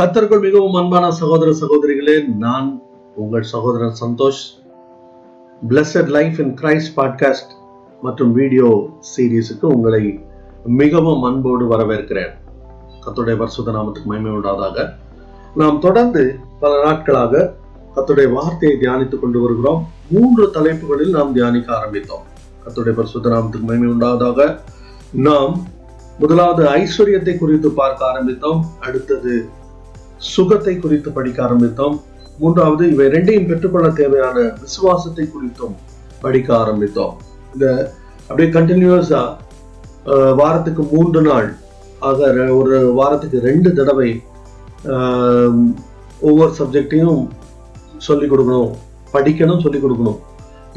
கத்தர்கள் மிகவும் அன்பான சகோதர சகோதரிகளே நான் உங்கள் சகோதரன் Santhosh. Blessed life in Christ podcast மற்றும் வீடியோ சீரீஸுக்கு உங்களை மிகவும் அன்போடு வரவேற்கிறேன். கத்துடைய பரிசுத்த நாமத்துக்கு மகிமை உண்டாதாக. நாம் தொடர்ந்து பல நாட்களாக கத்துடைய வார்த்தையை தியானித்துக் கொண்டு வருகிறோம். மூன்று தலைப்புகளில் நாம் தியானிக்க ஆரம்பித்தோம். கத்துடைய பரிசுத்த நாமத்துக்கு மகிமை உண்டாவதாக. நாம் முதலாவது ஐஸ்வர்யத்தை குறித்து பார்க்க ஆரம்பித்தோம். அடுத்தது சுகத்தை குறித்து படிக்க ஆரம்பித்தோம். மூன்றாவது இவை ரெண்டையும் பெற்றுக்கொள்ள தேவையான விசுவாசத்தை குறித்தும் படிக்க ஆரம்பித்தோம். இந்த அப்படியே கண்டினியூஸா வாரத்துக்கு மூன்று நாள் ஆக ஒரு வாரத்துக்கு ரெண்டு தடவை ஒவ்வொரு சப்ஜெக்டையும் சொல்லிக் கொடுக்கணும் படிக்கணும் சொல்லிக் கொடுக்கணும்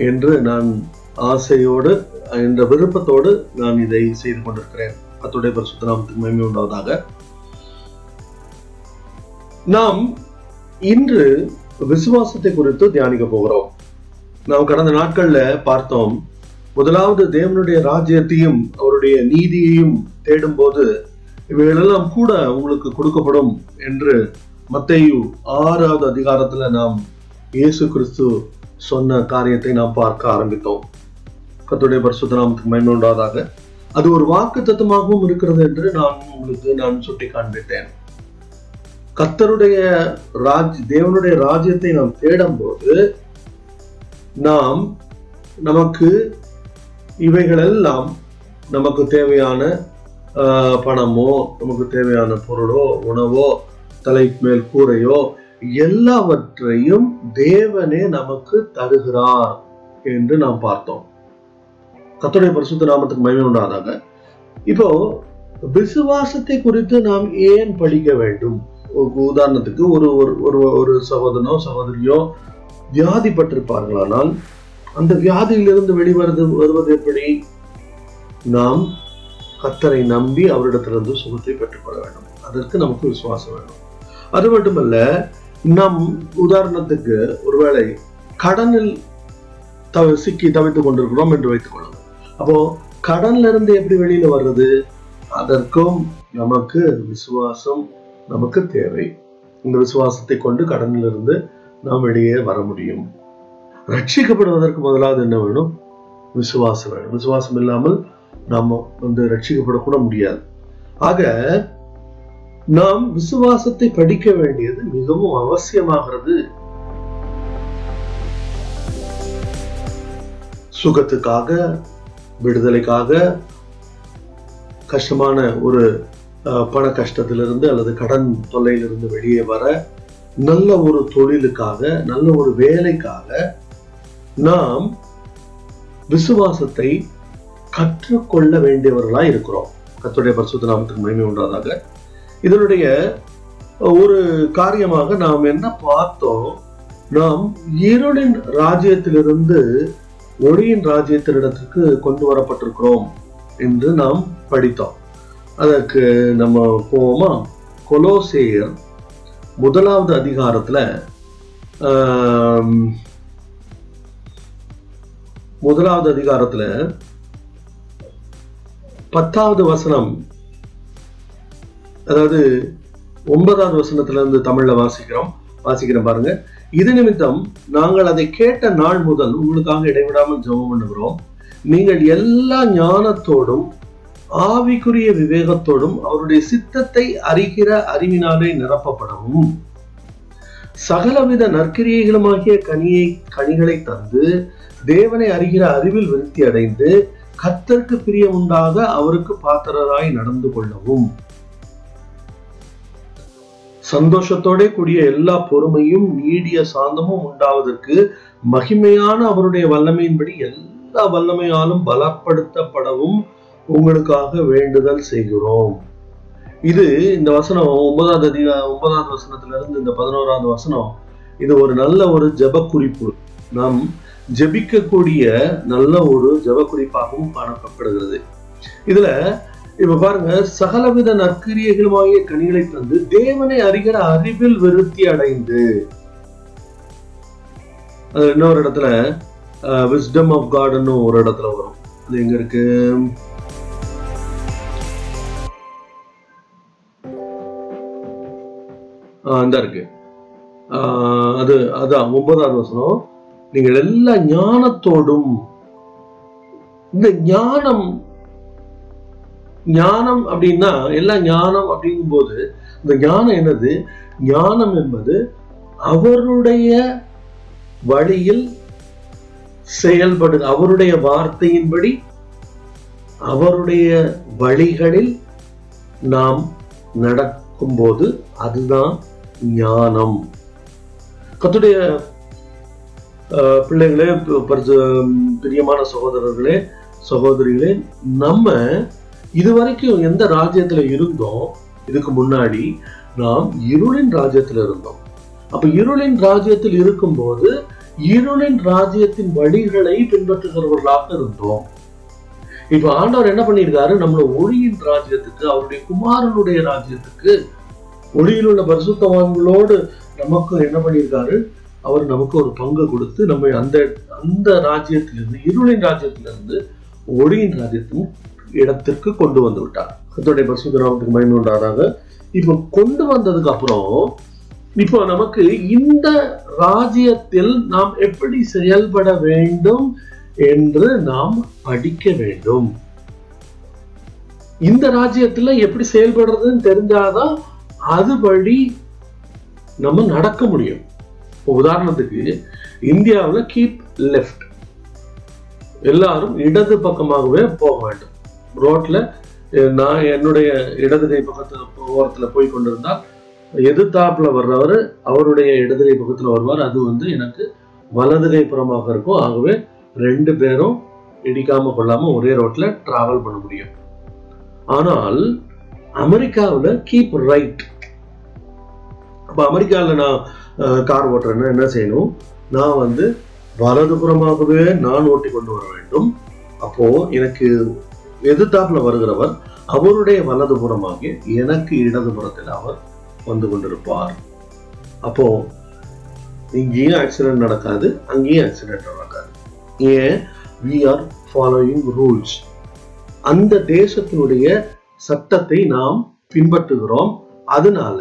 என்று நான் ஆசையோடு என்ற விருப்பத்தோடு நான் இதை செய்து கொண்டிருக்கிறேன். அத்துடைய பரிசுத்த நாமத்துக்கு மகிமை உண்டாவதாக. நாம் இன்று விசுவாசத்தை குறித்து தியானிக்க போகிறோம். நாம் கடந்த நாட்கள்ல பார்த்தோம் முதலாவது தேவனுடைய ராஜ்யத்தையும் அவருடைய நீதியையும் தேடும்போது இவைகளெல்லாம் கூட உங்களுக்கு கொடுக்கப்படும் என்று மத்தையு ஆறாவது அதிகாரத்துல நாம் இயேசு கிறிஸ்து சொன்ன காரியத்தை நாம் பார்க்க ஆரம்பித்தோம். கத்துடைய பரிசுத்த நாமத்துக்கு உண்டாவதாக. அது ஒரு வாக்கு தத்துவமாகவும் இருக்கிறது என்று நான் உங்களுக்கு நான் சுட்டி காண்பித்தேன் கத்தருடைய ராஜ் தேவனுடைய ராஜ்யத்தை நாம் தேடும்போது நாம் நமக்கு இவைகளெல்லாம் நமக்கு தேவையான ஆஹ், பணமோ நமக்கு தேவையான பொருளோ உணவோ தலைக்கு மேல் கூரையோ எல்லாவற்றையும் தேவனே நமக்கு தருகிறார் என்று நாம் பார்த்தோம். கத்தோடைய பரிசுத்த நாமத்துக்கு மகிமை உண்டாதாக. இப்போ விசுவாசத்தை குறித்து நாம் ஏன் படிக்க வேண்டும்? உதாரணத்துக்கு ஒரு ஒரு ஒரு ஒரு சகோதரனோ சகோதரியோ வியாதிப்பட்டிருப்பார்களானால் அந்த வியாதியிலிருந்து வெளிவருது வருவது எப்படி? நாம் கத்தரை நம்பி அவரிடத்திலிருந்து சுகத்தை பெற்றுக்கொள்ள வேண்டும். அதற்கு நமக்கு விசுவாசம் வேணும் அது மட்டுமல்ல நம் உதாரணத்துக்கு ஒருவேளை கடனில் தவ சிக்கி தவித்துக் கொண்டிருக்கிறோம் என்று வைத்துக் கொள்ளுங்கள். அப்போ கடன்ல இருந்து எப்படி வெளியில வர்றது? அதற்கும் நமக்கு விசுவாசம் நமக்கு தேவை. இந்த விசுவாசத்தை கொண்டு கடனிலிருந்து நாம் வெளியே வர முடியும். ரட்சிக்கப்படுவதற்கு முதலாவது என்ன வேணும்? விசுவாசம் வேணும். விசுவாசம் இல்லாமல் நாம் வந்து ரட்சிக்கப்படக்கூட முடியாது. ஆக நாம் விசுவாசத்தை படிக்க வேண்டியது மிகவும் அவசியமாகிறது. சுகத்துக்காக விடுதலைக்காக கஷ்டமான ஒரு பண கஷ்டத்திலிருந்து அல்லது கடன் தொல்லையிலிருந்து வெளியே வர நல்ல ஒரு தொழிலுக்காக நல்ல ஒரு வேலைக்காக நாம் விசுவாசத்தை கற்றுக்கொள்ள வேண்டியவர்களாக இருக்கிறோம். கத்துடைய பரிசுத்த நாமத்துக்கு மகிமை உண்டாதாக. இதனுடைய ஒரு காரியமாக நாம் என்ன பார்த்தோம்? நாம் இருளின் ராஜ்யத்திலிருந்து ஒளியின் ராஜ்யத்தினிடத்திற்கு கொண்டு வரப்பட்டிருக்கிறோம் என்று நாம் படித்தோம். அதற்கு நம்ம போவோமா? கொலோசேயர் முதலாவது அதிகாரத்துல முதலாவது அதிகாரத்துல பத்தாவது வசனம் அதாவது ஒன்பதாவது வசனத்துல இருந்து தமிழ்ல வாசிக்கிறோம். வாசிக்கிறோம் பாருங்க. இது நிமித்தம் நாங்கள் அதை கேட்ட நாள் முதல் உங்களுக்காக இடைவிடாமல் ஜெபம் பண்ணுகிறோம். நீங்கள் எல்லா ஞானத்தோடும் ஆவிக்குரிய விவேகத்தோடும் அவருடைய சித்தத்தை அறிகிற அறிவினாலே நிரப்பப்படவும். சகலவித நற்கிரியைகளுமாகிய கனியை கனிகளை தந்து தேவனை அறிகிற அறிவில் விருத்தி அடைந்து கத்தருக்கு பிரியமுண்டாக அவருக்கு பாத்திரராய் நடந்து கொள்ளவும். சந்தோஷத்தோட கூடிய எல்லா பொறுமையும் நீடிய சாந்தமும் உண்டாவதற்கு மகிமையான அவருடைய வல்லமையின்படி எல்லா வல்லமையாலும் பலப்படுத்தப்படவும் உங்களுக்காக வேண்டுதல் செய்கிறோம். இது இந்த வசனம் ஒன்பதாவது அதிகா ஒன்பதாவது வசனத்துல இருந்து இந்த பதினோராவது வசனம் இது ஒரு நல்ல ஒரு ஜெப குறிப்பு நாம் ஜெபிக்கக்கூடிய நல்ல ஒரு ஜெப குறிப்பாகவும் காணப்படுகிறது. இதுல இப்ப பாருங்க சகலவித நற்கிரியைகளுமாகிய கனிகளை தந்து தேவனை அறிகிற அறிவில் விருத்தி அடைந்து. அது இன்னொரு இடத்துல விஸ்டம் ஆஃப் காட்னு ஒரு இடத்துல வரும். அது எங்க இருக்கு? இந்த இருக்கு. அது அதான் ஒன்பதாவது வசனம். நீங்கள் எல்லா ஞானத்தோடும் இந்த ஞானம் ஞானம் அப்படின்னா எல்லா ஞானம் அப்படிங்கும் போது இந்த ஞானம் என்னது? ஞானம் என்பது அவருடைய வழியில் செயல்படு அவருடைய வார்த்தையின்படி அவருடைய வழிகளில் நாம் நடக்கும்போது அதுதான் ஞானம். கத்துடைய பிள்ளைகளே பிரியமான சகோதரர்களே சகோதரிகளே நம்ம இதுவரைக்கும் எந்த ராஜ்யத்துல இருந்தோம் இதுக்கு முன்னாடி நாம் இருளின் ராஜ்யத்துல இருந்தோம். அப்ப இருளின் ராஜ்யத்தில் இருக்கும்போது இருளின் ராஜ்யத்தின் வழிகளை பின்பற்றுகிறவர்களாக இருந்தோம். இப்ப ஆண்டவர் என்ன பண்ணியிருக்காரு? நம்மள ஒளியின் ராஜ்யத்துக்கு அவருடைய குமாரனுடைய ராஜ்யத்துக்கு ஒளியில் உள்ள பரிசுத்தவான்களோடு நமக்கு என்ன பண்ணியிருக்காரு? அவர் நமக்கு ஒரு பங்கு கொடுத்து நம்ம அந்த அந்த ராஜ்யத்திலிருந்து இருளின் ராஜ்யத்திலிருந்து ஒளியின் ராஜ்யத்தின் இடத்திற்கு கொண்டு வந்து விட்டார். அதோடைய பரிசுத்த நாமத்துக்கு மகிமை உண்டாதாக இப்போ கொண்டு வந்ததுக்கு அப்புறம் இப்போ நமக்கு இந்த ராஜ்யத்தில் நாம் எப்படி செயல்பட வேண்டும் என்று நாம் படிக்க வேண்டும். இந்த ராஜ்யத்துல எப்படி செயல்படுறதுன்னு தெரிஞ்சாதான் அதுபடி நம்ம நடக்க முடியும். இப்போ உதாரணத்துக்கு இந்தியாவில் கீப் லெஃப்ட் எல்லாரும் இடது பக்கமாகவே போக வேண்டும். ரோட்ல நான் என்னுடைய இடது கை பக்கத்துல ஓரத்துல போய் கொண்டிருந்தால் எதிர்த்தாப்புல வர்றவர் அவருடைய இடது கை பக்கத்தில் வருவார். அது வந்து எனக்கு வலது கை புறமாக இருக்கும். ஆகவே ரெண்டு பேரும் இடிக்காம கொள்ளாம ஒரே ரோட்ல டிராவல் பண்ண முடியும். ஆனால் அமெரிக்காவில் கீப் ரைட் அப்போ அமெரிக்காவில் நான் கார் ஓட்டுறேன்னா என்ன செய்யணும்? நான் வந்து வலதுபுறமாகவே நான் ஓட்டி கொண்டு வர வேண்டும். அப்போது எனக்கு எதிர்த்தாப்பில் வருகிறவர் அவருடைய வலதுபுறமாக எனக்கு இடதுபுறத்தில் அவர் வந்து கொண்டிருப்பார். அப்போது இங்கேயும் ஆக்சிடென்ட் நடக்காது அங்கேயும் ஆக்சிடென்ட் நடக்காது. ஏன்? வி ஆர் ஃபாலோயிங் ரூல்ஸ் அந்த தேசத்தினுடைய சட்டத்தை நாம் பின்பற்றுகிறோம். அதனால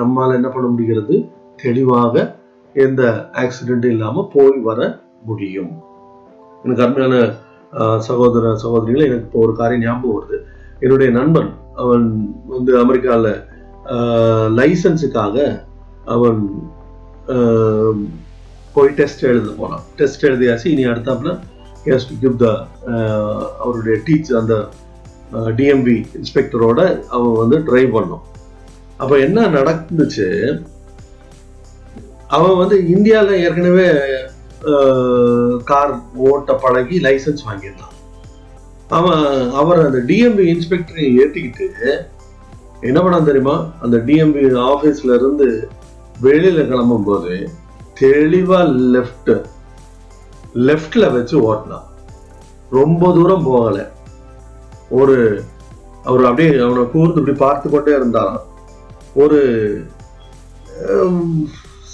நம்மால் என்ன பண்ண முடிகிறது? தெளிவாக எந்த ஆக்சிடென்ட் இல்லாமல் போய் வர முடியும். எனக்கு அருமையான சகோதர சகோதரிகளை எனக்கு இப்போ ஒரு காரியம் ஞாபகம் வருது. என்னுடைய நண்பன் அவன் வந்து அமெரிக்காவில் லைசன்ஸுக்காக அவன் போய் டெஸ்ட் எழுத போனான். டெஸ்ட் எழுதியாச்சு. இனி அடுத்தாப்புல ஹேஸ் டு கிவ் த அவருடைய டீச்சர் அந்த டிஎம்பி இன்ஸ்பெக்டரோட அவன் வந்து ட்ரைவ் பண்ணோம். அப்போ என்ன நடந்துச்சு? அவன் வந்து இந்தியாவில் ஏற்கனவே கார் ஓட்ட பழகி லைசன்ஸ் வாங்கியிருந்தான். அவன் அவர் அந்த டிஎம்பி இன்ஸ்பெக்டரை ஏற்றிக்கிட்டு என்ன பண்ணான் தெரியுமா? அந்த டிஎம்பி ஆஃபீஸ்ல இருந்து வெளியில கிளம்பும் போது தெளிவா லெஃப்ட் லெஃப்ட்ல வச்சு ஓட்டினான். ரொம்ப தூரம் போகலை. ஒரு அவர் அப்படியே அவனை கூர்ந்து இப்படி பார்த்து கொண்டே இருந்தாராம். ஒரு um,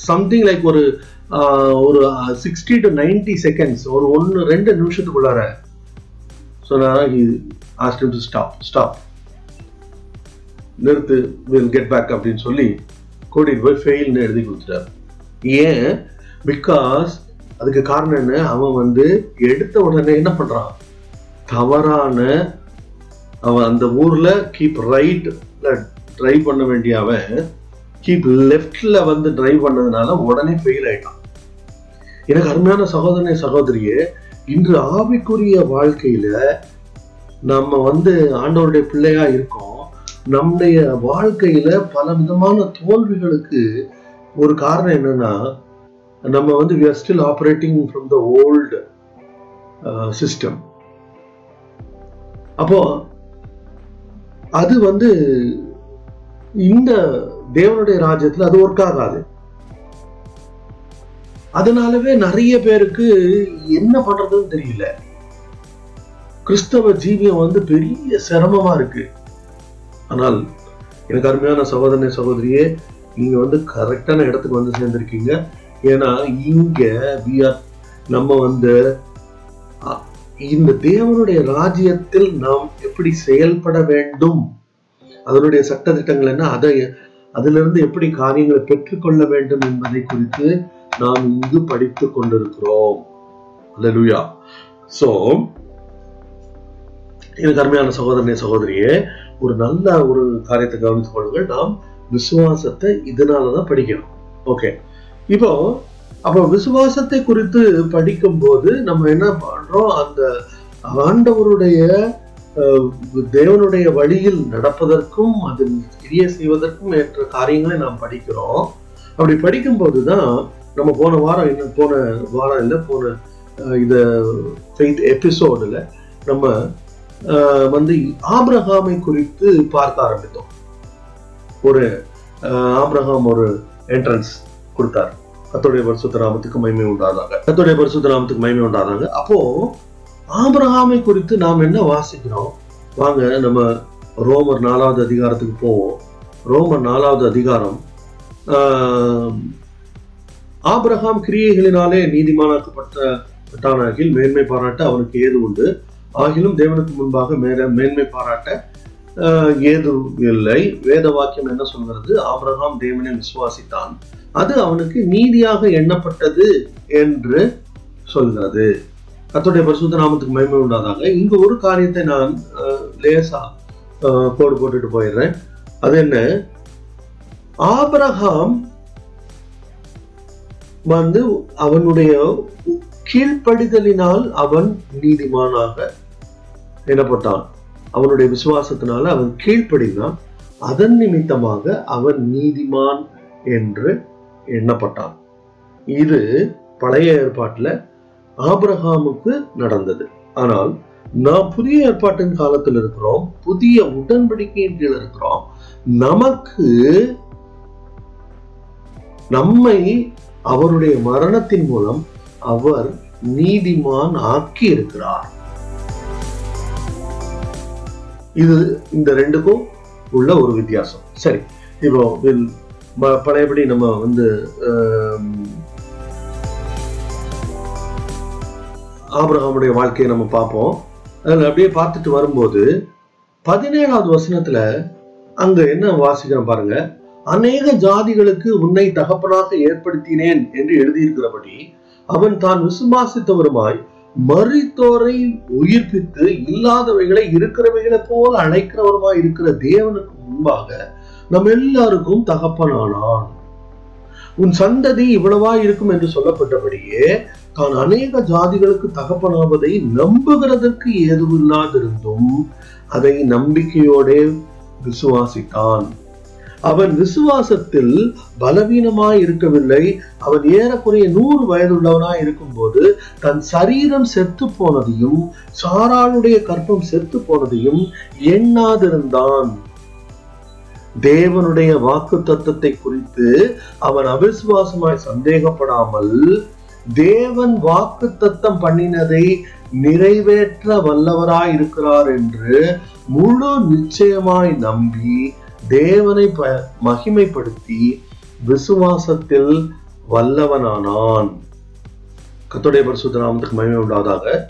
சம்திங் லைக் ஒரு uh, ஒரு சிக்ஸ்டி டு 90 செகண்ட்ஸ் ஒரு ஒன்று ரெண்டு நிமிஷத்துக்குள்ளார சொன்னாரா ஆஸ்ட் டு ஸ்டாப் ஸ்டாப் நிறுத்து வில் கெட் பேக் அப்படின்னு சொல்லி கூட்டிகிட்டு போய் ஃபெயில்னு எழுதி கொடுத்துட்டார். ஏன்? பிகாஸ் அதுக்கு காரணம் என்ன? அவன் வந்து எடுத்த உடனே என்ன பண்ணுறான் தவறான அவன் அந்த ஊரில் கீப் ரைட் டிரைவ் பண்ண வேண்டிய அவன் கீப் லெஃப்ட்ல வந்து டிரைவ் பண்ணதுனால உடனே ஃபெயில் ஆயிட்டான். எனக்கு அருமையான சகோதரனை சகோதரியே இன்று ஆவிக்குரிய வாழ்க்கையில நம்ம வந்து ஆண்டவருடைய பிள்ளையா இருக்கோம். நம்முடைய வாழ்க்கையில பல விதமான தோல்விகளுக்கு ஒரு காரணம் என்னன்னா நம்ம வந்து we are still operating from the system uh, அப்போ அது வந்து இந்த தேவனுடைய ராஜ்யத்தில் அது ஒர்க் ஆகாது. அதனாலவே நிறைய பேருக்கு என்ன பண்றதுன்னு தெரியல. கிறிஸ்தவ ஜீவியம் வந்து பெரிய சிரமமா இருக்கு. ஆனால் எனக்கு அருமையான சகோதரனை சகோதரியே நீங்க வந்து கரெக்டான இடத்துக்கு வந்து சேர்ந்திருக்கீங்க. ஏன்னா இங்க வி ஆர் நம்ம வந்து இந்த தேவனுடைய ராஜ்யத்தில் நாம் எப்படி செயல்பட வேண்டும்? அதனுடைய சட்ட திட்டங்கள் என்ன? அதை அதிலிருந்து எப்படி காரியங்களை பெற்றுக்கொள்ள வேண்டும் என்பதை குறித்து நாம் இங்கு படித்துக் கொண்டிருக்கிறோம். லலுயா சோ எனக்கு அருமையான சகோதரனே சகோதரியே ஒரு நல்ல ஒரு காரியத்தை கவனித்துக் கொள்ளுங்கள். நாம் விசுவாசத்தை இதனாலதான் படிக்கணும். ஓகே இப்போ அப்போ விசுவாசத்தை குறித்து படிக்கும் போது நம்ம என்ன பண்றோம்? அந்த ஆண்டவருடைய தேவனுடைய வழியில் நடப்பதற்கும் அதில் கிரிய செய்வதற்கும் ஏற்ற காரியங்களை நாம் படிக்கிறோம். அப்படி படிக்கும்போது தான் நம்ம போன வாரம் இன்னும் போன வாரம் இல்லை போன அஹ், இந்த ஃபெய்த் எபிசோடுல நம்ம அஹ், வந்து ஆப்ரஹாமை குறித்து பார்க்க ஆரம்பித்தோம். ஒரு அஹ், ஒரு என்ட்ரன்ஸ் கொடுத்தார். கத்தோடைய பரிசுத்த நாமத்துக்கு மகிமை உண்டாதாங்க கத்தோடைய பரிசுத்த நாமத்துக்கு மகிமை உண்டாதாங்க அப்போ ஆபிரஹாமை குறித்து நாம் என்ன வாசிக்கிறோம்? வாங்க நம்ம ரோமர் நாலாவது அதிகாரத்துக்கு போவோம். ரோமர் நாலாவது அதிகாரம். ஆபிரஹாம் கிரியைகளினாலே நீதிமானாக்கப்பட்டானாகில் மேன்மை பாராட்ட அவனுக்கு ஏது உண்டு? ஆகிலும் தேவனுக்கு முன்பாக மேல மேன்மை பாராட்ட ஏது இல்லை. வேத வாக்கியம் என்ன சொல்கிறது? ஆபிரகாம் தேவனை விசுவாசித்தான். அது அவனுக்கு நீதியாக எண்ணப்பட்டது என்று சொல்கிறது. கத்தோடைய பரிசுத்த நாமத்துக்கு மகிமை உண்டாதாங்க இங்க ஒரு காரியத்தை நான் லேசா கோடு போட்டுட்டு போயிடுறேன். அது என்ன? ஆபரகாம் வந்து அவனுடைய கீழ்ப்படிதலினால் அவன் நீதிமானாக எனப்பட்டான் அவனுடைய விசுவாசத்தினால அவன் கீழ்ப்படினான் அதன் நிமித்தமாக அவன் நீதிமான் என்று எண்ணப்பட்டான். இது பழைய ஏற்பாட்டில் ஆபிரஹாமுக்கு நடந்தது. ஆனால் நாம் புதிய ஏற்பாட்டின் காலத்தில் இருக்கிறோம் புதிய உடன்படிக்கையின் கீழ் இருக்கிறோம். நமக்கு நம்மை அவருடைய மரணத்தின் மூலம் அவர் நீதிமான் ஆக்கி இருக்கிறார். இது இந்த ரெண்டுக்கும் உள்ள ஒரு வித்தியாசம். சரி இப்போ பழையபடி நம்ம வந்து ஆபிரகாமுடைய வாழ்க்கையை நம்ம பார்ப்போம். அதில் அப்படியே பார்த்துட்டு வரும்போது பதினேழாவது வசனத்துல அங்க என்ன வாசிக்கிறோம் பாருங்க. அநேக ஜாதிகளுக்கு உன்னை தகப்பனாக ஏற்படுத்தினேன் என்று எழுதியிருக்கிறபடி அவன் தான் விசுவாசித்தவருமாய் மரித்தோரை உயிர்ப்பித்து இல்லாதவைகளை இருக்கிறவைகளை போல அழைக்கிறவருமாய் இருக்கிற தேவனுக்கு முன்பாக நம் எல்லாருக்கும் தகப்பனானான். உன் சந்ததி இவ்வளவா இருக்கும் என்று சொல்லப்பட்டபடியே தான் அநேக ஜாதிகளுக்கு தகப்பனாவதை நம்புகிறதற்கு ஏதுவில்லாதிருந்தும் அதை நம்பிக்கையோடே விசுவாசித்தான். அவன் விசுவாசத்தில் பலவீனமாய் இருக்கவில்லை. அவன் ஏறக்குறைய நூறு வயதுள்ளவனாய் இருக்கும்போது தன் சரீரம் செத்து போனதையும் சாராளுடைய கற்பம் செத்து போனதையும் எண்ணாதிருந்தான். தேவனுடைய வாக்கு தத்துவத்தை குறித்து அவன் அவிசுவாசமாய் சந்தேகப்படாமல் தேவன் வாக்கு தத்தம் பண்ணினதை நிறைவேற்ற வல்லவராய் இருக்கிறார் என்று முழு நிச்சயமாய் நம்பி தேவனை ப- மகிமைப்படுத்தி விசுவாசத்தில் வல்லவனானான். கத்துடைய பரிசுத்த நாமத்துக்கு மகிமை உண்டாதாக.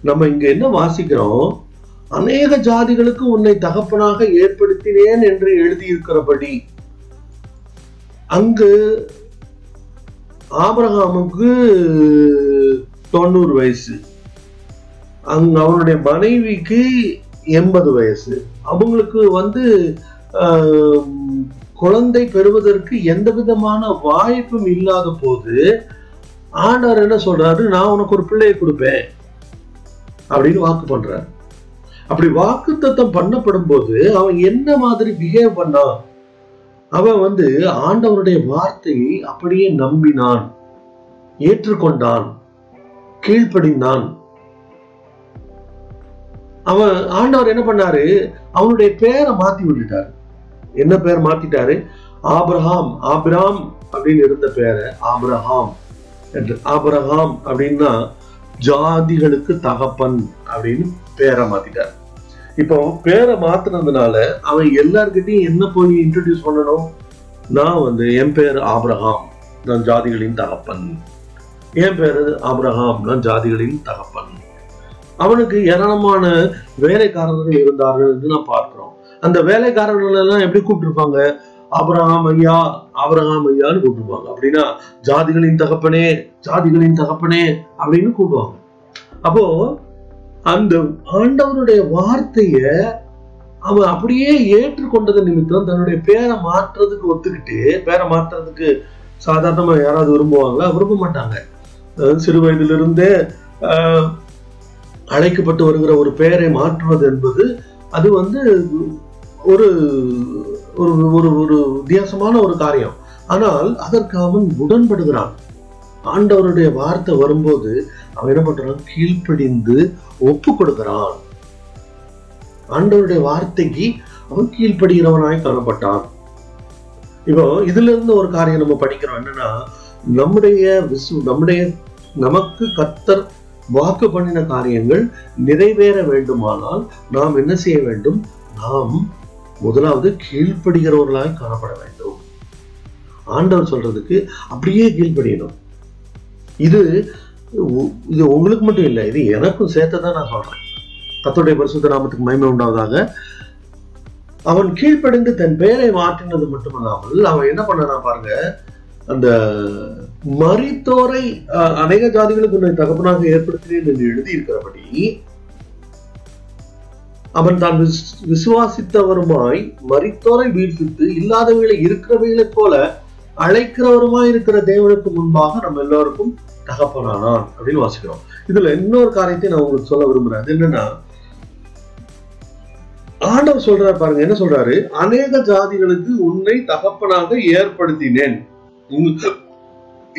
நம்ம இங்க என்ன வாசிக்கிறோம்? அநேக ஜாதிகளுக்கு உன்னை தகப்பனாக ஏற்படுத்தினேன் என்று எழுதியிருக்கிறபடி அங்கு ஆபரகாமுக்கு தொண்ணூறு வயசு. அங்க அவனுடைய மனைவிக்கு எண்பது வயசு. அவங்களுக்கு வந்து குழந்தை பெறுவதற்கு எந்த விதமான வாய்ப்பும் இல்லாத போது ஆண்டவர் என்ன சொல்றாரு? நான் உனக்கு ஒரு பிள்ளையை கொடுப்பேன். அப்படின்னு வாக்கு பண்றாரு. அப்படி வாக்கு தத்தம் பண்ணப்படும் போது அவன் என்ன மாதிரி பிஹேவ் பண்ணான்? அவன் வந்து ஆண்டவருடைய வார்த்தையை அப்படியே நம்பினான் ஏற்றுக்கொண்டான் கீழ்ப்படிந்தான். அவன் ஆண்டவர் என்ன பண்ணாரு? அவனுடைய பேரை மாத்தி விட்டுட்டாரு என்ன பேர் மாத்திட்டாரு? ஆப்ரஹாம் ஆபிராம் அப்படின்னு இருந்த பேரை ஆப்ரஹாம் என்று. ஆப்ரஹாம் அப்படின்னா ஜாதிகளுக்கு தகப்பன் அப்படின்னு பேரை மாத்திட்டார். இப்போ பேரை மாத்துனதுனால அவன் எல்லார்கிட்டயும் என்ன போய் இன்ட்ரடியூஸ் பண்ணணும்? நான் வந்து என் பேர் ஆப்ரஹாம் நான் ஜாதிகளின் தகப்பன். என் பேர் ஆப்ரஹாம் நான் ஜாதிகளின் தகப்பன். அவனுக்கு ஏராளமான வேலைக்காரர்கள் இருந்தார்கள் என்று நான் பார்க்கிறோம். அந்த வேலைக்காரர்கள் எல்லாம் எப்படி கூப்பிட்டுருப்பாங்க? ஆபிரகாம் ஐயா ஆபிரகாம் ஐயான்னு கூப்பிடுவாங்க அப்படின்னா ஜாதிகளின் தகப்பனே ஜாதிகளின் தகப்பனே அப்படின்னு கூப்பிடுவாங்க. அப்போ அந்த ஆண்டவருடைய வார்த்தைய அவன் அப்படியே ஏற்றுக்கொண்டது நிமித்தம் தன்னுடைய பேரை மாற்றுறதுக்கு ஒத்துக்கிட்டு பேரை மாற்றுறதுக்கு சாதாரணமா யாராவது விரும்புவாங்களா? விரும்ப மாட்டாங்க அதாவது சிறு வயதிலிருந்தே ஆஹ், அழைக்கப்பட்டு வருகிற ஒரு பெயரை மாற்றுவது என்பது அது வந்து ஒரு ஒரு ஒரு ஒரு வித்தியாசமான ஒரு காரியம். ஆனால் அதற்கு அவன் உடன்படுகிறான். ஆண்டவருடைய வார்த்தை வரும்போது அவன் என்ன பண்றான்? கீழ்ப்படிந்து ஒப்பு கொடுக்கிறான் ஆண்டவருடைய வார்த்தைக்கு அவன் கீழ்ப்படுகிறவனாய் காணப்பட்டான். இப்போ இதுல இருந்து ஒரு காரியம் நம்ம படிக்கிறோம். என்னன்னா நம்முடைய விசு நம்முடைய நமக்கு கத்தர் வாக்கு பண்ணின காரியங்கள் நிறைவேற வேண்டுமானால் நாம் என்ன செய்ய வேண்டும்? நாம் முதலாவது கீழ்ப்படுகிறவர்களாய் காணப்பட வேண்டும். ஆண்டவர் சொல்றதுக்கு அப்படியே கீழ்ப்படியணும். இது உ- இது உங்களுக்கு மட்டும் இல்லை இது எனக்கும் சேர்த்து தான் நான் சொல்றேன். கத்தருடைய பரிசுத்த நாமத்துக்கு மகிமை உண்டாவதாக. அவன் கீழ்ப்படைந்து தன் பெயரை மாற்றினது மட்டுமல்லாமல் அவன் என்ன பண்ணனா பாருங்க அந்த மரித்தோரை அநேக ஜாதிகளுக்கு உன்னை தகப்பனாக ஏற்படுத்தினேன் என்று எழுதியிருக்கிறபடி அவன் தான் விஸ்- விசுவாசித்தவருமாய் மரித்தோரை வீழ்த்தித்து இல்லாதவர்களை இருக்கிறவைகளைப் போல அழைக்கிறவருமாய் இருக்கிற தேவனுக்கு முன்பாக நம்ம எல்லோருக்கும் தகப்பனானான் அப்படின்னு வாசிக்கிறோம். இதுல இன்னொரு காரியத்தை நான் உங்களுக்கு சொல்ல விரும்புறேன். அது என்னன்னா ஆண்டவர் சொல்றாரு பாருங்க என்ன சொல்றாரு? அநேக ஜாதிகளுக்கு உன்னை தகப்பனாக ஏற்படுத்தினேன்.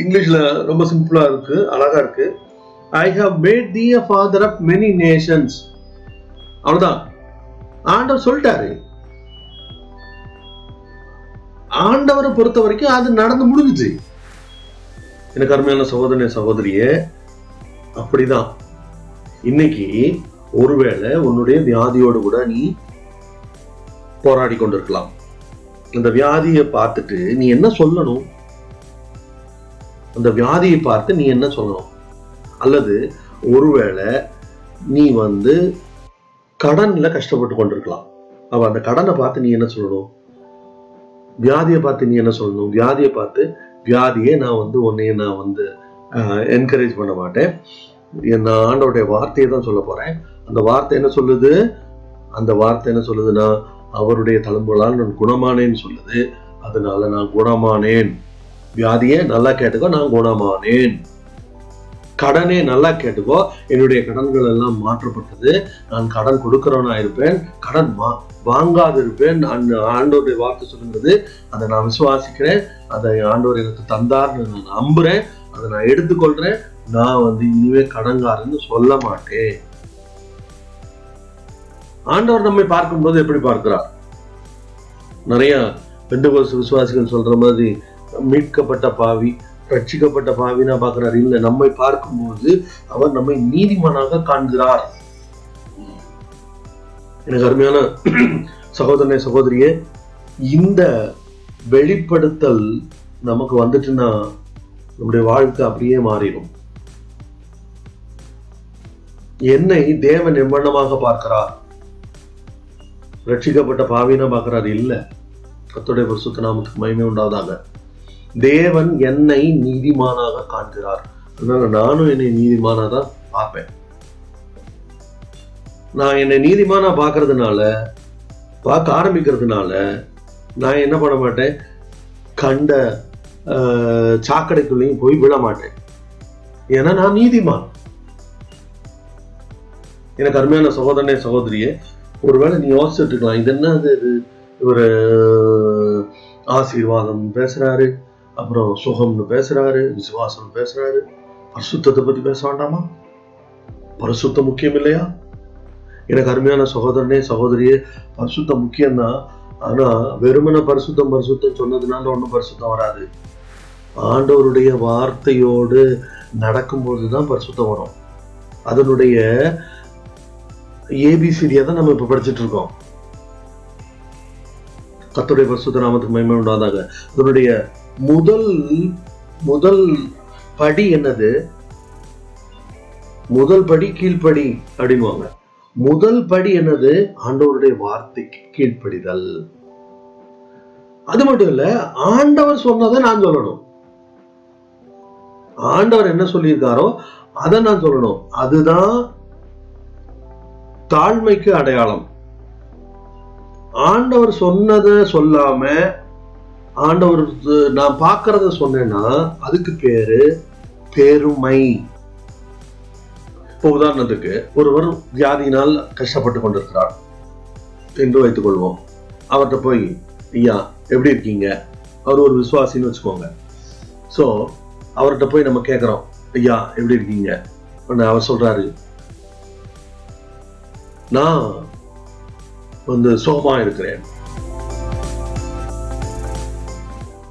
இங்கிலீஷ்ல ரொம்ப சிம்பிளா இருக்கு அழகா இருக்கு. I have made the a father of many nations அவ்வளவுதான். ஆண்டவர் சொல்லிட்டாரு. ஆண்டவரை பொறுத்த வரைக்கும் அது நடந்து முடிஞ்சுச்சு. எனக்கு அருமையான சகோதரனே சகோதரியே அப்படிதான். இன்னைக்கு ஒருவேளை உன்னுடைய வியாதியோடு கூட நீ போராடி கொண்டிருக்கலாம். அந்த வியாதியை பார்த்துட்டு நீ என்ன சொல்லணும்? அந்த வியாதியை பார்த்து நீ என்ன சொல்லணும்? அல்லது ஒருவேளை நீ வந்து கடன்ல கஷ்டப்பட்டு கொண்டிருக்கலாம். அவ அந்த கடனை பார்த்து நீ என்ன சொல்லணும்? வியாதியை பார்த்து நீ என்ன சொல்லணும்? வியாதியை பார்த்து வியாதியை நான் வந்து உன்னைய நான் வந்து என்கரேஜ் பண்ண மாட்டேன். என் நான் ஆண்டவருடைய வார்த்தையை தான் சொல்ல போறேன். அந்த வார்த்தை என்ன சொல்லுது? அந்த வார்த்தை என்ன சொல்லுதுன்னா அவருடைய தலைமுறையால் நான் குணமானேன்னு சொல்லுது. அதனால நான் குணமானேன். வியாதியை நல்லா கேட்டுக்கோ நான் குணமானேன். கடனே நல்லா கேட்டுக்கோ என்னுடைய கடன்கள் எல்லாம் மாற்றப்பட்டது. நான் கடன் கொடுக்கிறவனா இருப்பேன். கடன் வா- வாங்காது இருப்பேன். நான் ஆண்டோருடைய வார்த்தை சொல்லுங்கிறது அதை நான் விசுவாசிக்கிறேன். அதை ஆண்டவர் எனக்கு தந்தார்னு நான் நம்புறேன். அதை நான் எடுத்துக்கொள்றேன். நான் வந்து இனிமே கடன்காரன்னு சொல்ல மாட்டேன். ஆண்டவர் நம்மை பார்க்கும்போது எப்படி பார்க்கிறார்? நிறைய பெண்டுகோஸ் விசுவாசிகள் சொல்ற மாதிரி மீட்கப்பட்ட பாவி ரட்சிக்கப்பட்ட பாவினா பார்க்கிறார். இல்ல நம்மை பார்க்கும்போது அவர் நம்மை நீதிமானாக காண்கிறார். எனக்கு அருமையான சகோதரனே சகோதரியே இந்த வெளிப்படுத்தல் நமக்கு வந்துட்டுன்னா நம்முடைய வாழ்க்கை அப்படியே மாறிடும். என்னை தேவன் எவ்வண்ணமாக பார்க்கிறார். ரட்சிக்கப்பட்ட பாவினா பார்க்கிறார். இல்ல கத்துடைய பரிசுத்த நாமத்துக்கு மகிமை உண்டாவதாக. தேவன் என்னை நீதிமானாக காண்கிறார். அதனால நானும் என்னை நீதிமானா தான் பார்ப்பேன். நான் என்னை நீதிமானா பார்க்கறதுனால பார்க்க ஆரம்பிக்கிறதுனால நான் என்ன பண்ண மாட்டேன்? கண்ட ஆஹ், சாக்கடைக்குள்ளேயும் போய் விழ மாட்டேன். ஏன்னா நான் நீதிமான். எனக்கு அருமையான சகோதரனே சகோதரியே ஒருவேளை நீ யோசிச்சுட்டு இருக்கலாம். இது என்ன இது இது? இவர் ஆசீர்வாதம் பேசுறாரு. அப்புறம் சுகம்னு பேசுறாரு விசுவாசம் பேசுறாரு. பரிசுத்தத்தை பத்தி பேச வேண்டாமா? பரிசுத்தம் முக்கியம் இல்லையா? எனக்கு அருமையான சகோதரனே சகோதரியே பரிசுத்தம் முக்கியம்தான் ஆனா வெறுமன பரிசுத்தம் பரிசுத்தம் சொன்னதுனால ஒண்ணும் பரிசுத்தம் வராது. ஆண்டவருடைய வார்த்தையோடு நடக்கும்போது தான் பரிசுத்தம் வரும். அதனுடைய ஏபிசிடியை தான் நம்ம இப்ப படிச்சுட்டு இருக்கோம் கத்துடைய பரிசுத்த நாமத்துக்கு மயமே உண்டாதாக அதனுடைய முதல் முதல் படி என்னது? முதல் படி கீழ்ப்படி அப்படின்வாங்க. முதல் படி என்னது? ஆண்டவருடைய வார்த்தைக்கு கீழ்ப்படிதல். அது மட்டும் இல்ல ஆண்டவர் சொன்னதை நான் சொல்லணும். ஆண்டவர் என்ன சொல்லியிருக்காரோ அதை நான் சொல்லணும். அதுதான் தாழ்மைக்கு அடையாளம். ஆண்டவர் சொன்னதை சொல்லாம ஆண்டவர் நான் பார்க்கறத சொன்னேன்னா அதுக்கு பேரு பெருமை. இப்போ உதாரணத்துக்கு ஒருவர் வியாதியினால் கஷ்டப்பட்டு கொண்டிருக்கிறார் என்று வைத்துக் கொள்வோம் அவர்கிட்ட போய் ஐயா எப்படி இருக்கீங்க? அவர் ஒரு விசுவாசின்னு வச்சுக்கோங்க. ஸோ அவர்கிட்ட போய் நம்ம கேட்குறோம் ஐயா எப்படி இருக்கீங்க? உடனே அவர் சொல்றாரு நான் வந்து சோகமா இருக்கிறேன்.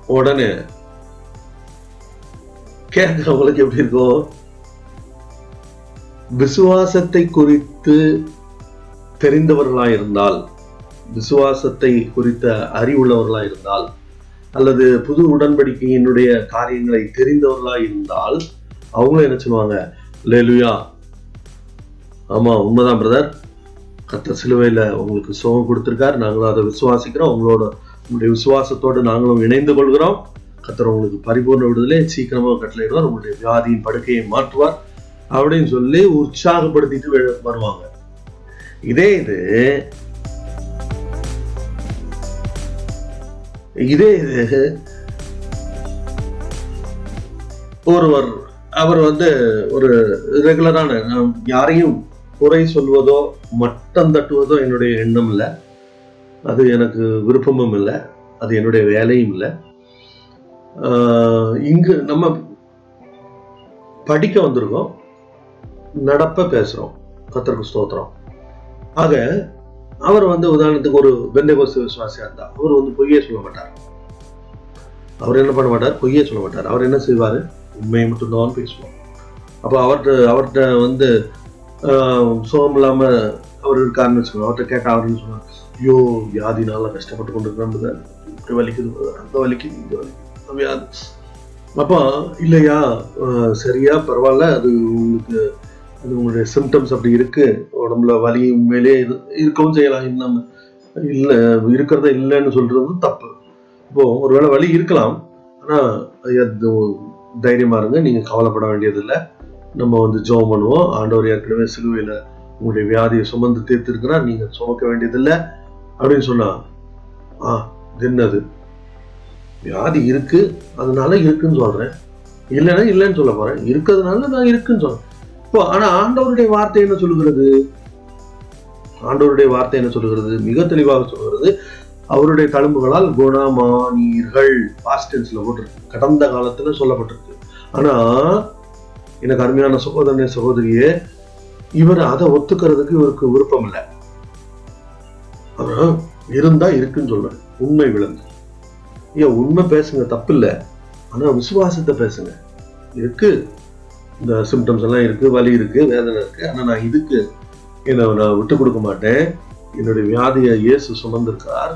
உடனே கேட்கிறவங்களுக்கு எப்படி இருக்கும் விசுவாசத்தை குறித்து தெரிந்தவர்களா இருந்தால் விசுவாசத்தை குறித்த அறிவுள்ளவர்களா இருந்தால் அல்லது புது உடன்படிக்கையினுடைய காரியங்களை தெரிந்தவர்களா இருந்தால் அவங்க என்ன சொல்லுவாங்க? லேலுயா ஆமா உண்மைதான் பிரதர் கத்த சிலுவையில உங்களுக்கு சுகம் கொடுத்துருக்காரு. நாங்களும் அதை விசுவாசிக்கிறோம். உங்களோட உங்களுடைய விசுவாசத்தோடு நாங்களும் இணைந்து கொள்கிறோம். கத்தர் உங்களுக்கு பரிபூர்ண விடுதலை சீக்கிரமாக கட்டளையிடுவார் உங்களுடைய வியாதியின் படுக்கையை மாற்றுவார் அப்படின்னு சொல்லி உற்சாகப்படுத்திட்டு வருவாங்க. இதே இது இதே இது ஒருவர் அவர் வந்து ஒரு ரெகுலரான யாரையும் குறை சொல்வதோ மட்டம் தட்டுவதோ என்னுடைய எண்ணம் இல்லை. அது எனக்கு விருப்பமும் இல்லை. அது என்னுடைய வேலையும் இல்லை. ஆஹ் இங்கு நம்ம படிக்க வந்திருக்கோம். நடப்ப பேசுறோம். கத்தருக்கு ஸ்தோத்திரம். ஆக அவர் வந்து உதாரணத்துக்கு ஒரு பெந்தகோச விசுவாசியாக இருந்தார் அவர் வந்து பொய்யே சொல்ல மாட்டார். அவர் என்ன பண்ண மாட்டார்? பொய்யே சொல்ல மாட்டார். அவர் என்ன செய்வாரு? உண்மையை மட்டும்தான் பேசுவார். அப்போ அவர்கிட்ட அவர்கிட்ட வந்து ஆஹ், இல்லாமல் இல்லாம அவர் இருக்காருன்னு வச்சுக்கோங்க. அவர்கிட்ட கேட்டால் அவருன்னு சொன்னார் ஐயோ வியாதினால கஷ்டப்பட்டு கொண்டு இருக்கிறாங்க இப்படி வலிக்குது அந்த வலிக்குது இந்த வலிக்குது வியாதி. அப்போ இல்லையா? சரியா? பரவாயில்ல. அது உங்களுக்கு அது உங்களுடைய சிம்டம்ஸ் அப்படி இருக்கு. உடம்புல வலி உண்மையிலே இருக்கவும் செய்யலாம். நம்ம இல்லை இருக்கிறத இல்லைன்னு சொல்றது தப்பு. இப்போ ஒருவேளை வலி இருக்கலாம். ஆனா தைரியமா இருங்க. நீங்க கவலைப்பட வேண்டியதில்லை. நம்ம வந்து ஜெபம் பண்ணுவோம். ஆண்டவர் ஏற்கனவே சிலுவையில் உங்களுடைய வியாதியை சுமந்து தீர்த்திருக்கிறார். நீங்க சுமக்க வேண்டியதில்லை. அப்படின்னு சொன்னா ஆ தின்னது வியாதி இருக்கு அதனால இருக்குன்னு சொல்றேன். இல்லைன்னா இல்லைன்னு சொல்ல போறேன். இருக்கிறதுனால நான் இருக்குன்னு சொல்றேன். இப்போ ஆனா ஆண்டவருடைய வார்த்தை என்ன சொல்லுகிறது? ஆண்டவருடைய வார்த்தை என்ன சொல்லுகிறது? மிக தெளிவாக சொல்கிறது அவருடைய தழும்புகளால் குணமானீர்கள். பாஸ்ட் டென்ஸ்ல போட்டிருக்கு. கடந்த காலத்துல சொல்லப்பட்டிருக்கு. ஆனா எனக்கு அருமையான சகோதரனே சகோதரியே இவர் அதை ஒத்துக்கிறதுக்கு இவருக்கு விருப்பம் இல்லை அவர் இருந்தா இருக்குன்னு சொல்றேன். உண்மை விளங்கு ஏன் உண்மை பேசுங்க தப்பு இல்லை ஆனா விசுவாசத்தை பேசுங்க. இருக்கு. இந்த சிம்டம்ஸ் எல்லாம் இருக்கு வலி இருக்கு வேதனை இருக்கு. ஆனா நான் இதுக்கு என்னை நான் விட்டு கொடுக்க மாட்டேன். என்னுடைய வியாதியை இயேசு சுமந்திருக்கார்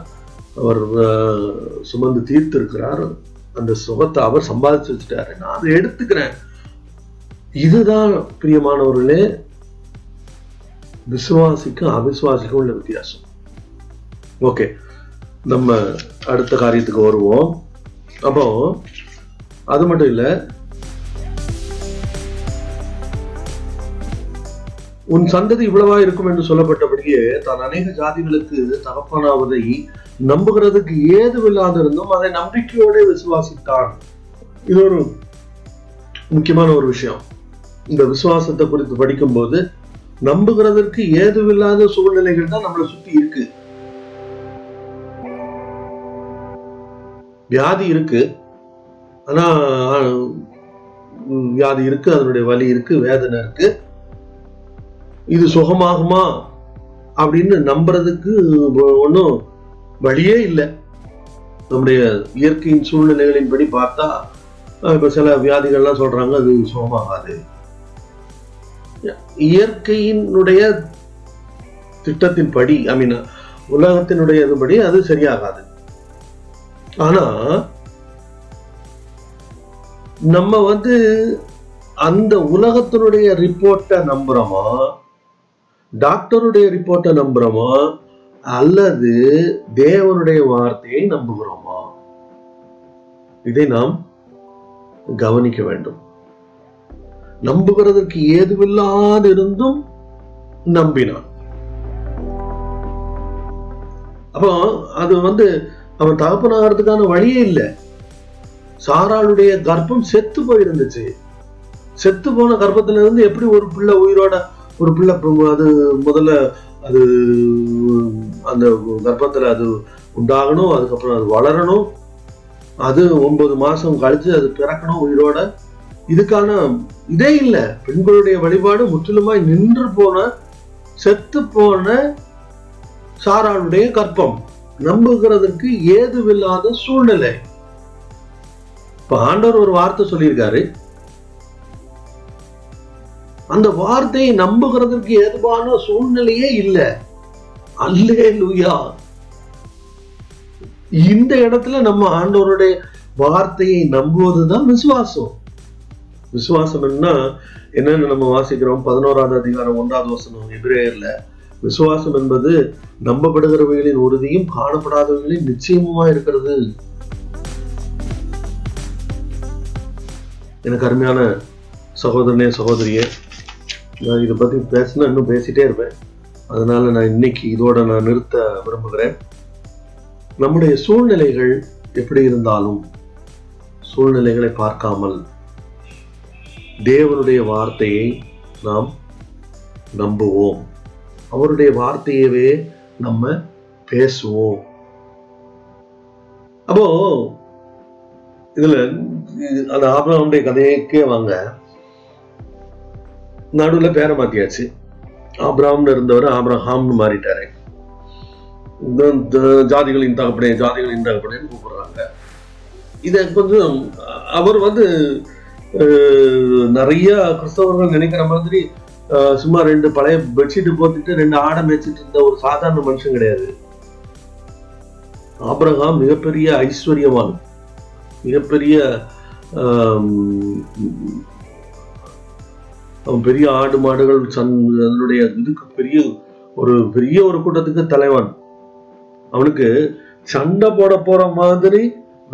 அவர் சுமந்து தீர்த்திருக்கிறார். அந்த சுகத்தை அவர் சம்பாதிச்சு வச்சுட்டாரு. நான் அதை எடுத்துக்கிறேன். இதுதான் பிரியமானவர்களே விசுவாசிக்கும் அவிசுவாசிக்கும் உள்ள வித்தியாசம். ஓகே. நம்ம அடுத்த காரியத்துக்கு வருவோம். அப்போ அது மட்டும் இல்ல உன் சந்ததி இவ்வளவா இருக்கும் என்று சொல்லப்பட்டபடியே தான் அநேக ஜாதிகளுக்கு தகப்பனாவதை நம்புகிறதுக்கு ஏதுவில்லாத இருந்தும் அதை நம்பிக்கையோட விசுவாசித்தான். இது ஒரு முக்கியமான ஒரு விஷயம். இந்த விசுவாசத்தை குறித்து படிக்கும்போது நம்புகிறதற்கு ஏதுவில்லாத சூழ்நிலைகள் தான் நம்மளை சுத்தி இருக்கு. வியாதி இருக்கு. ஆனா வியாதி இருக்கு அதனுடைய வலி இருக்கு வேதனை இருக்கு. இது சுகமாகுமா அப்படின்னு நம்புறதுக்கு ஒன்றும் வழியே இல்லை. நம்முடைய இயற்கையின் சூழ்நிலைகளின்படி பார்த்தா இப்போ சில வியாதிகள்லாம் சொல்றாங்க அது சுகமாகாது. இயற்கையினுடைய திட்டத்தின்படி ஐ மீன் உலகத்தினுடைய இதுபடி அது சரியாகாது. ஆனா நம்ம வந்து அந்த உலகத்தினுடைய ரிப்போர்ட்டை நம்புறோமா? டாக்டருடைய ரிப்போர்ட்டை நம்புறோமா? அல்லது தேவனுடைய வார்த்தையை நம்புகிறோமா? இதை நாம் கவனிக்க வேண்டும். நம்புகிறதற்கு ஏதுவில்லாதிருந்தும் நம்பினான். அப்போ அது வந்து அவன் தகப்பனாகிறதுக்கான வழியே இல்லை. சாராளுடைய கர்ப்பம் செத்து போயிருந்துச்சு. செத்து போன கர்ப்பத்துல இருந்து எப்படி ஒரு பிள்ளை உயிரோட ஒரு பிள்ளை அது முதல்ல அது அந்த கர்ப்பத்துல அது உண்டாகணும் அதுக்கப்புறம் அது வளரணும். அது ஒன்பது மாசம் கழிச்சு அது பிறக்கணும் உயிரோட. இதுக்கான இதே இல்லை. பெண்களுடைய வழிபாடு முற்றிலுமாய் நின்று போன செத்து போன சாராளுடைய கற்பம் நம்புகிறதற்கு ஏதுவில்லாத சூழ்நிலை. இப்ப ஆண்டவர் ஒரு வார்த்தை சொல்லியிருக்காரு. அந்த வார்த்தையை நம்புகிறதற்கு ஏதுவான சூழ்நிலையே இல்லை. அல்லே இந்த இடத்துல நம்ம ஆண்டவருடைய வார்த்தையை நம்புவதுதான் விசுவாசம். விசுவாசம் என்ன என்னன்னு நம்ம வாசிக்கிறோம்? பதினோராவது அதிகாரம் ஒன்றாவது வசனம் எபிரேயர்ல விசுவாசம் என்பது நம்பப்படுகிறவைகளின் உறுதியும் காணப்படாதவைகளின் நிச்சயமுமா இருக்கிறது. எனக்கு அருமையான சகோதரனே சகோதரியே நான் இதை பத்தி பேசினா இன்னும் பேசிட்டே இருப்பேன். அதனால நான் இன்னைக்கு இதோட நான் நிறுத்த விரும்புகிறேன். நம்முடைய சூழ்நிலைகள் எப்படி இருந்தாலும் சூழ்நிலைகளை பார்க்காமல் தேவனுடைய வார்த்தையை நாம் நம்புவோம். அவருடைய வார்த்தையவே நம்ம பேசுவோம். அப்போ இதுல அந்த ஆபிரகாமுடைய கதைக்கே வாங்க. நடுவுல பேரை மாத்தியாச்சு. ஆப்ராம்னு இருந்தவர் ஆப்ரஹாம்னு மாறிட்டாரு. இந்த ஜாதிகளின் தகப்பனே ஜாதிகளின் தகப்பனேன்னு கூப்பிடுறாங்க. இத கொஞ்சம் அவர் வந்து நிறைய கிறிஸ்தவர்கள் நினைக்கிற மாதிரி சும்மா ரெண்டு பழைய பெட்ஷீட் போட்டுட்டு ரெண்டு ஆடை மேய்ச்சிட்டு இருந்த ஒரு சாதாரண மனுஷன் கிடையாது. ஆப்ரஹாம் மிகப்பெரிய ஐஸ்வர்யவான். மிகப்பெரிய அவன் பெரிய ஆடு மாடுகள் சன் அதனுடைய இதுக்கு பெரிய ஒரு பெரிய ஒரு கூட்டத்துக்கு தலைவன். அவனுக்கு சண்டை போட போற மாதிரி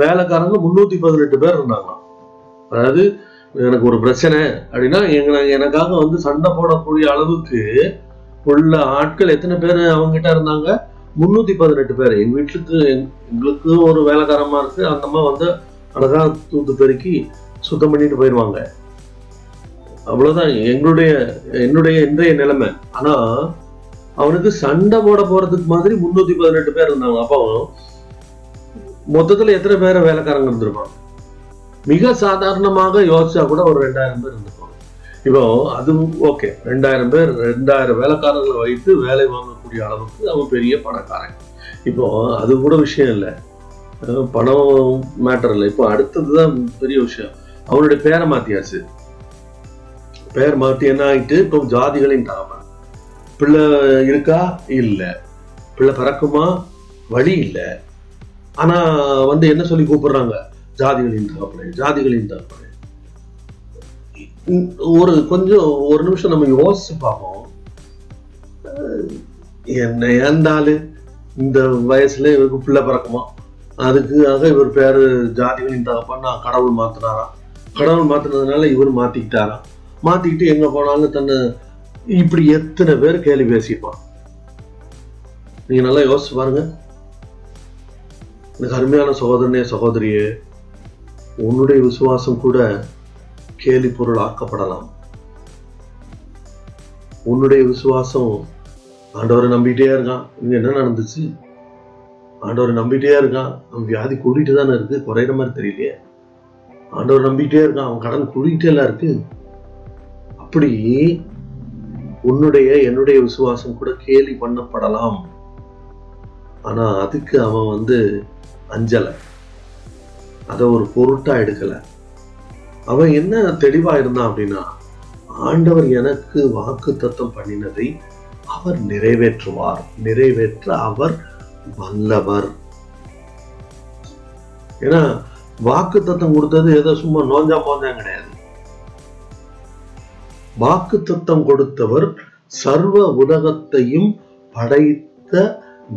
வேலைக்காரங்க முன்னூத்தி பதினெட்டு பேர் இருந்தாங்க அதாவது எனக்கு ஒரு பிரச்சனை அப்படின்னா எங்க எனக்காக வந்து சண்டை போடக்கூடிய அளவுக்கு உள்ள ஆட்கள் எத்தனை பேர் அவங்ககிட்ட இருந்தாங்க? முன்னூத்தி பதினெட்டு பேர். எங்கள் வீட்டுக்கு எங்களுக்கு ஒரு வேலைக்காரமா இருக்கு. அந்த அம்மா வந்து அழகா தூத்து பெருக்கி சுத்தம் பண்ணிட்டு போயிடுவாங்க அவ்வளவுதான். எங்களுடைய என்னுடைய இன்றைய நிலைமை. ஆனா அவனுக்கு சண்டை போட போறதுக்கு மாதிரி முன்னூத்தி பதினெட்டு பேர் இருந்தாங்க. அப்போ மொத்தத்துல எத்தனை பேரை வேலைக்காரங்க இருந்திருப்பாங்க? மிக சாதாரணமாக யோசிச்சா கூட ஒரு ரெண்டாயிரம் பேர் இருந்துப்பாங்க. இப்போ அது ஓகே ரெண்டாயிரம் பேர் ரெண்டாயிரம் வேலைக்காரர்களை வைத்து வேலை வாங்கக்கூடிய அளவுக்கு அவன் பெரிய பணக்காரன் இப்போ அது கூட விஷயம் இல்லை. பணம் மேட்டர் இல்லை. இப்போ அடுத்ததுதான் பெரிய விஷயம். அவனுடைய பேரை மாத்தியாச்சு. பேர் மாற்றி என்ன ஆயிட்டு இப்போ ஜாதிகளின் தாம பிள்ளை இருக்கா? இல்லை. பிள்ளை பிறக்குமா? வழி இல்லை. ஆனா வந்து என்ன சொல்லி கூப்பிடுறாங்க? ஜாதிகளின் தகப்பனே ஜாதிகளின் தகப்பனே ஒரு கொஞ்சம் ஒரு நிமிஷம் நம்ம யோசிச்சு பார்ப்போம். என்ன ஏந்தாலு இந்த வயசுல இவருக்கு பிள்ளை பிறக்குமா? அதுக்காக இவர் பேரு ஜாதிகளின் தகப்பன். கடவுள் மாத்தினாராம் கடவுள் மாத்தினதுனால இவர் மாத்திக்கிட்டாராம் மாத்திக்கிட்டு எங்க போனாலும் தன்னை இப்படி எத்தனை பேர் கேள்வி பேசிப்பான் நீங்க நல்லா யோசிச்சு பாருங்க. எனக்கு அருமையான சகோதரனே சகோதரியே உன்னுடைய விசுவாசம் கூட கேலி பொருள் ஆக்கப்படலாம் உன்னுடைய விசுவாசம் ஆண்டவரை நம்பிட்டே இருக்கான். இங்க என்ன நடந்துச்சு? ஆண்டவரை நம்பிட்டே இருக்கான். அவன் வியாதி கூட்டிகிட்டு தானே இருக்கு. குறையிற மாதிரி தெரியலையே. ஆண்டவர் நம்பிட்டே இருக்கான். அவன் கடன் கூட்டிகிட்டே எல்லாம் இருக்கு. அப்படி உன்னுடைய என்னுடைய விசுவாசம் கூட கேலி பண்ணப்படலாம். ஆனா அதுக்கு அவன் வந்து அஞ்சலை. அதை ஒரு பொருட்டா எடுக்கல. அவன் என்ன தெளிவா இருந்தான் அப்படின்னா ஆண்டவர் எனக்கு வாக்கு தத்தம் பண்ணினதை அவர் நிறைவேற்றுவார். நிறைவேற்ற அவர் வல்லவர். ஏன்னா வாக்கு தத்தம் கொடுத்தது ஏதோ சும்மா நோஞ்சா போஞ்சா கிடையாது. வாக்கு தத்தம் கொடுத்தவர் சர்வ உலகத்தையும் படைத்த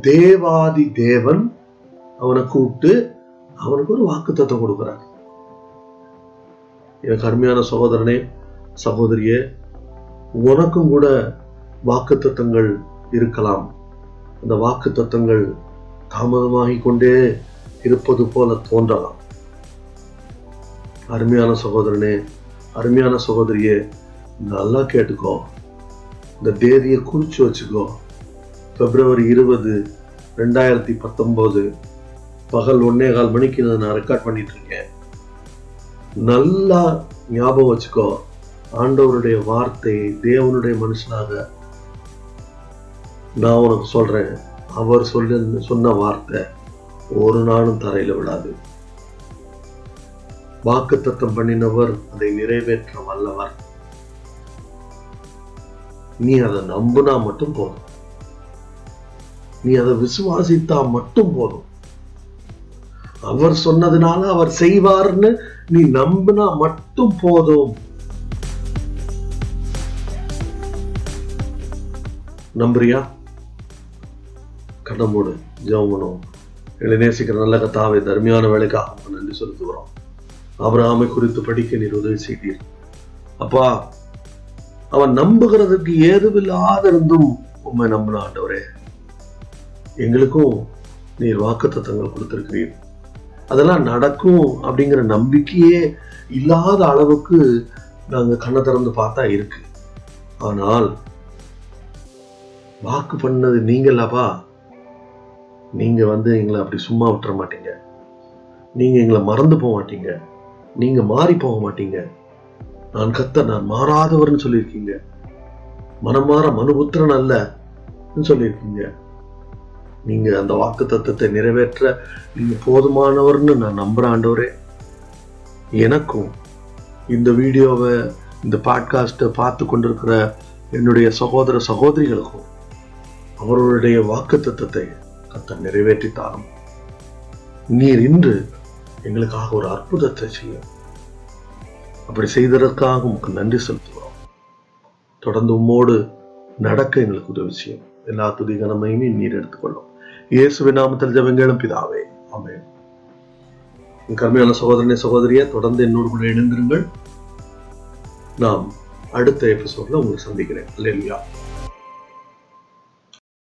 தேவாதி தேவன் அவனை கூப்பிட்டு அவனுக்கு ஒரு வாக்கு தத்துவம் கொடுக்குறார். எனக்கு அருமையான சகோதரனே சகோதரியே உனக்கும் கூட வாக்கு தத்தங்கள் இருக்கலாம். அந்த வாக்கு தத்தங்கள் தாமதமாகிக் கொண்டே இருப்பது போல தோன்றலாம். அருமையான சகோதரனே அருமையான சகோதரியே நல்லா கேட்டுக்கோ. இந்த தேதியை குறிச்சு வச்சுக்கோ. பிப்ரவரி இருபது ரெண்டாயிரத்தி பத்தொன்பது பகல் ஒன்னே கால் மணிக்கு நான் ரெக்கார்ட் பண்ணிட்டு இருக்கேன் நல்லா ஞாபகம் வச்சுக்கோ ஆண்டவருடைய வார்த்தை தேவனுடைய மனுஷனாக நான் உனக்கு சொல்றேன். அவர் சொல்ல சொன்ன வார்த்தை ஒரு நாளும் தரையில விடாது வாக்கு தத்தம் பண்ணினவர் அதை நிறைவேற்ற வல்லவர். நீ அதை நம்புனா மட்டும் போதும். நீ அதை விசுவாசித்தா மட்டும் போதும். அவர் சொன்னதுனால அவர் செய்வார்னு நீ நம்பினா மட்டும் போதும். நம்புறியா? கடமோடு ஜெவமனும் எங்களை நேசிக்கிற நல்ல கத்தாவை தர்மியான வேலைக்காக நன்றி செலுத்துகிறோம். அபிரகாமை குறித்து படிக்க நீர் உதவி செய்தீர். அப்பா அவன் நம்புகிறதுக்கு ஏதுவில்லாத இருந்தும் உண்மை நம்பின ஆண்டவரே. எங்களுக்கும் நீர் வாக்குத்தத்தங்கள் கொடுத்திருக்கிறீர். அதெல்லாம் நடக்கும் அப்படிங்கிற நம்பிக்கையே இல்லாத அளவுக்கு நாங்க கண்ணை திறந்து பார்த்தா இருக்கு. ஆனால் வாக்கு பண்ணது நீங்களாப்பா நீங்க வந்து எங்களை அப்படி சும்மா விட்டுற மாட்டீங்க. நீங்க எங்களை மறந்து போக மாட்டீங்க. நீங்க மாறி போக மாட்டீங்க. நான் கத்த நான் மாறாதவர்னு சொல்லியிருக்கீங்க. மனம் மாற மனுபுத்திரன் அல்ல. சொல்லியிருக்கீங்க. நீங்க அந்த வாக்கு தத்துவத்தை நிறைவேற்ற நீங்க போதுமானவர்னு நான் நம்புறேன் ஆண்டவரே. எனக்கும் இந்த வீடியோவை இந்த பாட்காஸ்ட்டை பார்த்து கொண்டிருக்கிற என்னுடைய சகோதர சகோதரிகளுக்கும் அவர்களுடைய வாக்கு தத்துவத்தை கத்த நிறைவேற்றி தாரும் நீர் இன்று எங்களுக்காக ஒரு அற்புதத்தை செய்யும். அப்படி செய்ததற்காக உமக்கு நன்றி செலுத்துகிறோம். தொடர்ந்து உம்மோடு நடக்க எங்களுக்கு உதவி செய்யும். எல்லா துதி கனமையுமே நீர் எடுத்துக்கொள்ளும். இயேசுவின் நாமத்தில் ஜபங்களும் பிதாவே. ஆமே கருமையான சகோதரனே சகோதரியே தொடர்ந்து என்னோடு கூட இணைந்திருங்கள். நாம் அடுத்த எபிசோட்ல உங்களை சந்திக்கிறேன். அல்லேலூயா.